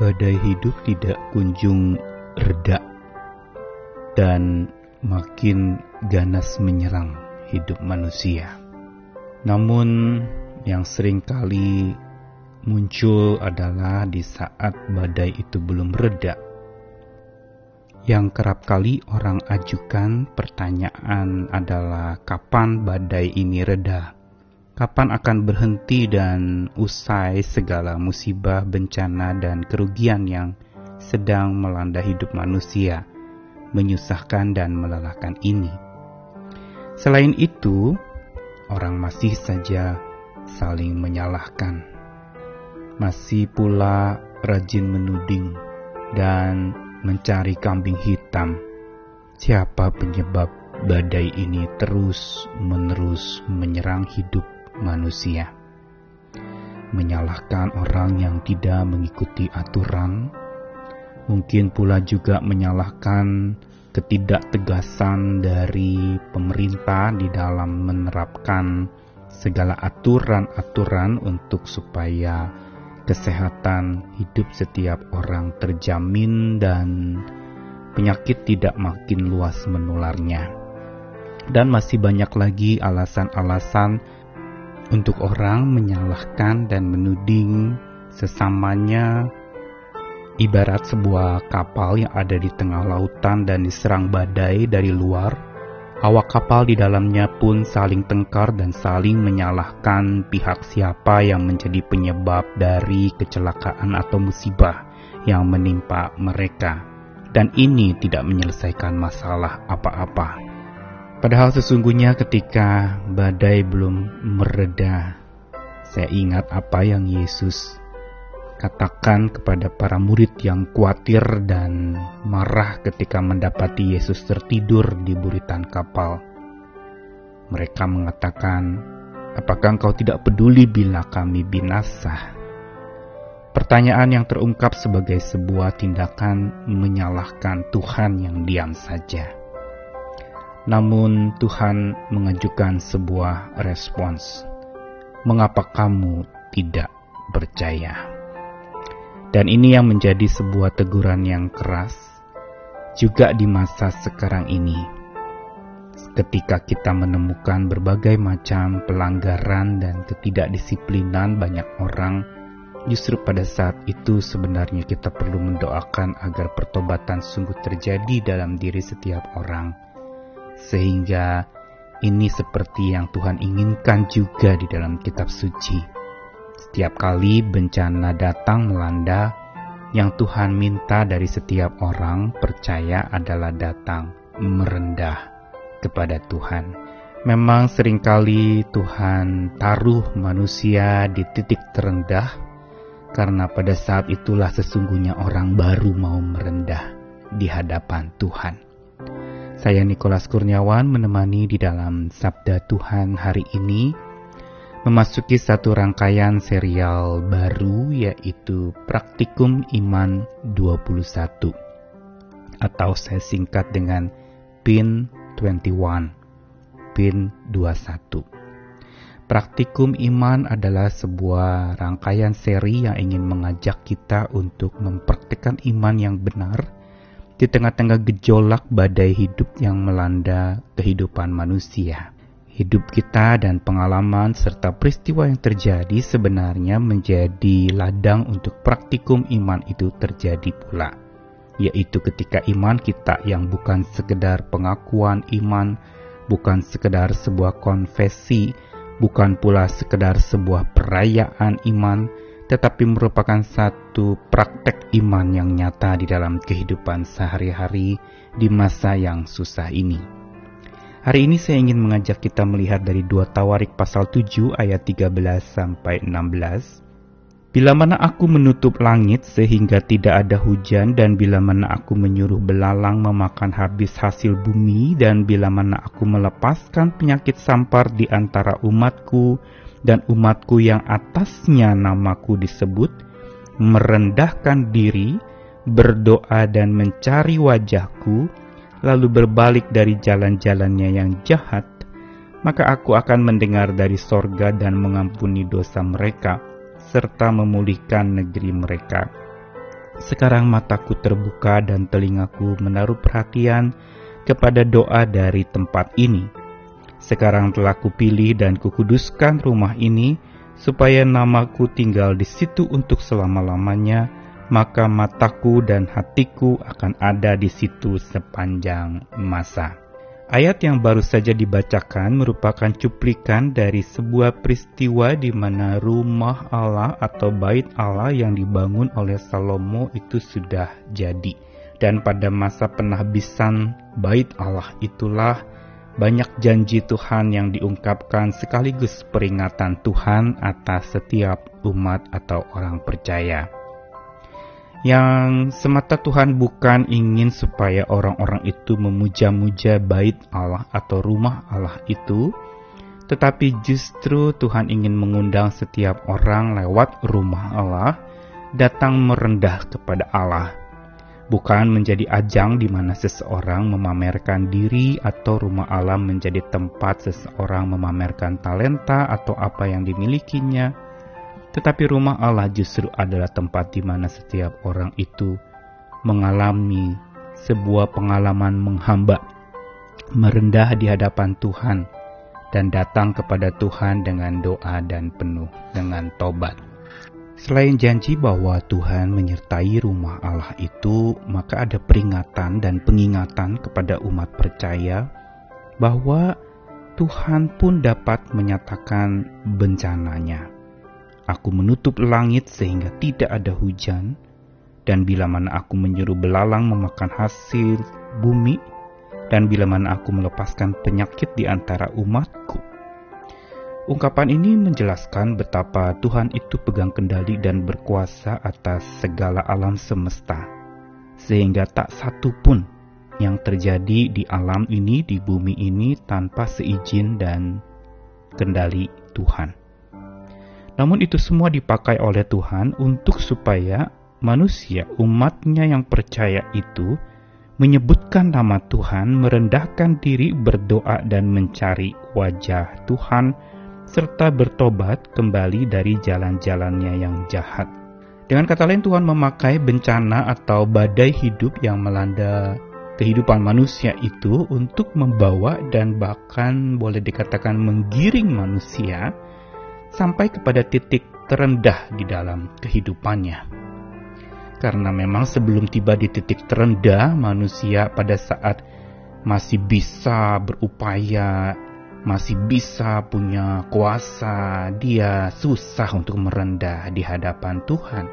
badai hidup tidak kunjung reda dan makin ganas menyerang hidup manusia. Namun yang sering kali muncul adalah di saat badai itu belum reda. Yang kerap kali orang ajukan pertanyaan adalah kapan badai ini reda? Kapan akan berhenti dan usai segala musibah, bencana, dan kerugian yang sedang melanda hidup manusia, menyusahkan dan melelahkan ini? Selain itu, orang masih saja saling menyalahkan, masih pula rajin menuding dan mencari kambing hitam. Siapa penyebab badai ini terus-menerus menyerang hidup manusia. Menyalahkan orang yang tidak mengikuti aturan, mungkin pula juga menyalahkan ketidaktegasan dari pemerintah di dalam menerapkan segala aturan-aturan untuk supaya kesehatan hidup setiap orang terjamin dan penyakit tidak makin luas menularnya. Dan masih banyak lagi alasan-alasan untuk orang menyalahkan dan menuding sesamanya ibarat sebuah kapal yang ada di tengah lautan dan diserang badai dari luar. Awak kapal di dalamnya pun saling tengkar dan saling menyalahkan pihak siapa yang menjadi penyebab dari kecelakaan atau musibah yang menimpa mereka. Dan ini tidak menyelesaikan masalah apa-apa. Padahal sesungguhnya ketika badai belum mereda, saya ingat apa yang Yesus katakan kepada para murid yang khawatir dan marah ketika mendapati Yesus tertidur di buritan kapal. Mereka mengatakan, "Apakah engkau tidak peduli bila kami binasa?" Pertanyaan yang terungkap sebagai sebuah tindakan menyalahkan Tuhan yang diam saja. Namun Tuhan mengajukan sebuah respons. Mengapa kamu tidak percaya? Dan ini yang menjadi sebuah teguran yang keras juga di masa sekarang ini. Ketika kita menemukan berbagai macam pelanggaran dan ketidakdisiplinan banyak orang, justru pada saat itu sebenarnya kita perlu mendoakan agar pertobatan sungguh terjadi dalam diri setiap orang sehingga ini seperti yang Tuhan inginkan juga di dalam kitab suci. Setiap kali bencana datang melanda, yang Tuhan minta dari setiap orang percaya adalah datang merendah kepada Tuhan. Memang sering kali Tuhan taruh manusia di titik terendah karena pada saat itulah sesungguhnya orang baru mau merendah di hadapan Tuhan. Saya Nikolas Kurniawan menemani di dalam Sabda Tuhan hari ini memasuki satu rangkaian serial baru yaitu Praktikum Iman 21 atau saya singkat dengan PIN 21 PIN 21 Praktikum Iman adalah sebuah rangkaian seri yang ingin mengajak kita untuk mempraktikkan iman yang benar di tengah-tengah gejolak badai hidup yang melanda kehidupan manusia. Hidup kita dan pengalaman serta peristiwa yang terjadi sebenarnya menjadi ladang untuk praktikum iman itu terjadi pula, yaitu ketika iman kita yang bukan sekedar pengakuan iman, bukan sekedar sebuah konfesi, bukan pula sekedar sebuah perayaan iman, tetapi merupakan satu praktek iman yang nyata di dalam kehidupan sehari-hari di masa yang susah ini. Hari ini saya ingin mengajak kita melihat dari dua Tawarik pasal 7 ayat 13 sampai 16. Bila mana aku menutup langit sehingga tidak ada hujan dan bila mana aku menyuruh belalang memakan habis hasil bumi dan bila mana aku melepaskan penyakit sampar di antara umatku dan umatku yang atasnya namaku disebut, merendahkan diri, berdoa dan mencari wajahku, lalu berbalik dari jalan-jalannya yang jahat, maka aku akan mendengar dari sorga dan mengampuni dosa mereka, serta memulihkan negeri mereka. Sekarang mataku terbuka dan telingaku menaruh perhatian kepada doa dari tempat ini. Sekarang telah kupilih dan kukuduskan rumah ini, supaya namaku tinggal di situ untuk selama-lamanya, maka mataku dan hatiku akan ada di situ sepanjang masa. Ayat yang baru saja dibacakan merupakan cuplikan dari sebuah peristiwa di mana rumah Allah atau bait Allah yang dibangun oleh Salomo itu sudah jadi. Dan pada masa penahbisan bait Allah itulah banyak janji Tuhan yang diungkapkan sekaligus peringatan Tuhan atas setiap umat atau orang percaya. Yang semata Tuhan bukan ingin supaya orang-orang itu memuja-muja bait Allah atau rumah Allah itu, tetapi justru Tuhan ingin mengundang setiap orang lewat rumah Allah datang merendah kepada Allah, bukan menjadi ajang di mana seseorang memamerkan diri atau rumah Allah menjadi tempat seseorang memamerkan talenta atau apa yang dimilikinya tetapi rumah Allah justru adalah tempat di mana setiap orang itu mengalami sebuah pengalaman menghamba, merendah di hadapan Tuhan, dan datang kepada Tuhan dengan doa dan penuh dengan tobat. Selain janji bahwa Tuhan menyertai rumah Allah itu, maka ada peringatan dan pengingatan kepada umat percaya bahwa Tuhan pun dapat menyatakan bencananya. Aku menutup langit sehingga tidak ada hujan, dan bila mana aku menyuruh belalang memakan hasil bumi, dan bila mana aku melepaskan penyakit di antara umatku. Ungkapan ini menjelaskan betapa Tuhan itu pegang kendali dan berkuasa atas segala alam semesta, sehingga tak satu pun yang terjadi di alam ini, di bumi ini, tanpa seizin dan kendali Tuhan. Namun itu semua dipakai oleh Tuhan untuk supaya manusia, umatnya yang percaya itu, menyebutkan nama Tuhan, merendahkan diri, berdoa dan mencari wajah Tuhan, serta bertobat kembali dari jalan-jalannya yang jahat. Dengan kata lain Tuhan memakai bencana atau badai hidup yang melanda kehidupan manusia itu untuk membawa dan bahkan boleh dikatakan menggiring manusia sampai kepada titik terendah di dalam kehidupannya. Karena memang sebelum tiba di titik terendah, manusia pada saat masih bisa berupaya, masih bisa punya kuasa, dia susah untuk merendah di hadapan Tuhan.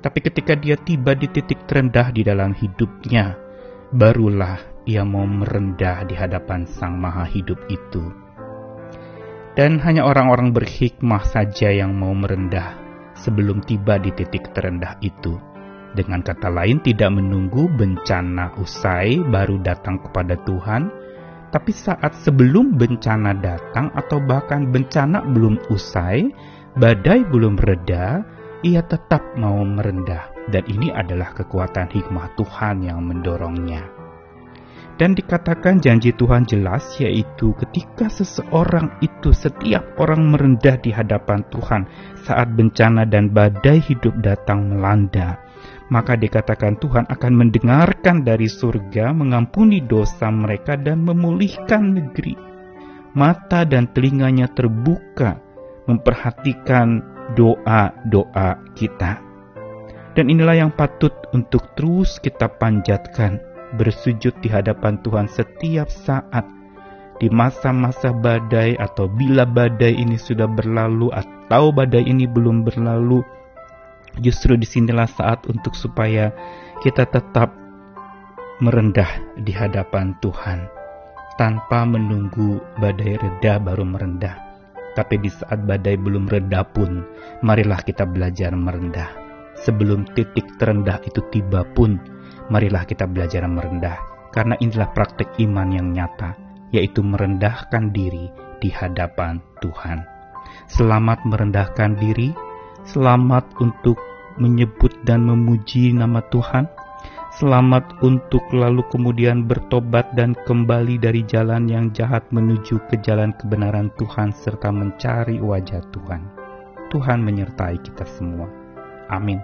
Tapi ketika dia tiba di titik terendah di dalam hidupnya, barulah ia mau merendah di hadapan Sang Maha Hidup itu dan hanya orang-orang berhikmah saja yang mau merendah sebelum tiba di titik terendah itu. Dengan kata lain, tidak menunggu bencana usai baru datang kepada Tuhan, tapi saat sebelum bencana datang, atau bahkan bencana belum usai, badai belum reda, ia tetap mau merendah, dan ini adalah kekuatan hikmah Tuhan yang mendorongnya. Dan dikatakan janji Tuhan jelas yaitu ketika seseorang itu setiap orang merendah di hadapan Tuhan saat bencana dan badai hidup datang melanda. Maka dikatakan Tuhan akan mendengarkan dari surga, mengampuni dosa mereka dan memulihkan negeri. Mata dan telinganya terbuka memperhatikan doa-doa kita. Dan inilah yang patut untuk terus kita panjatkan bersujud di hadapan Tuhan setiap saat. Di masa-masa badai atau bila badai ini sudah berlalu atau badai ini belum berlalu justru di sinilah saat untuk supaya kita tetap merendah di hadapan Tuhan. Tanpa menunggu badai reda baru merendah. Tapi di saat badai belum reda pun marilah kita belajar merendah. Sebelum titik terendah itu tiba pun marilah kita belajar merendah, karena inilah praktek iman yang nyata, yaitu merendahkan diri di hadapan Tuhan. Selamat merendahkan diri, selamat untuk menyebut dan memuji nama Tuhan, selamat untuk lalu kemudian bertobat dan kembali dari jalan yang jahat menuju ke jalan kebenaran Tuhan serta mencari wajah Tuhan. Tuhan menyertai kita semua. Amin.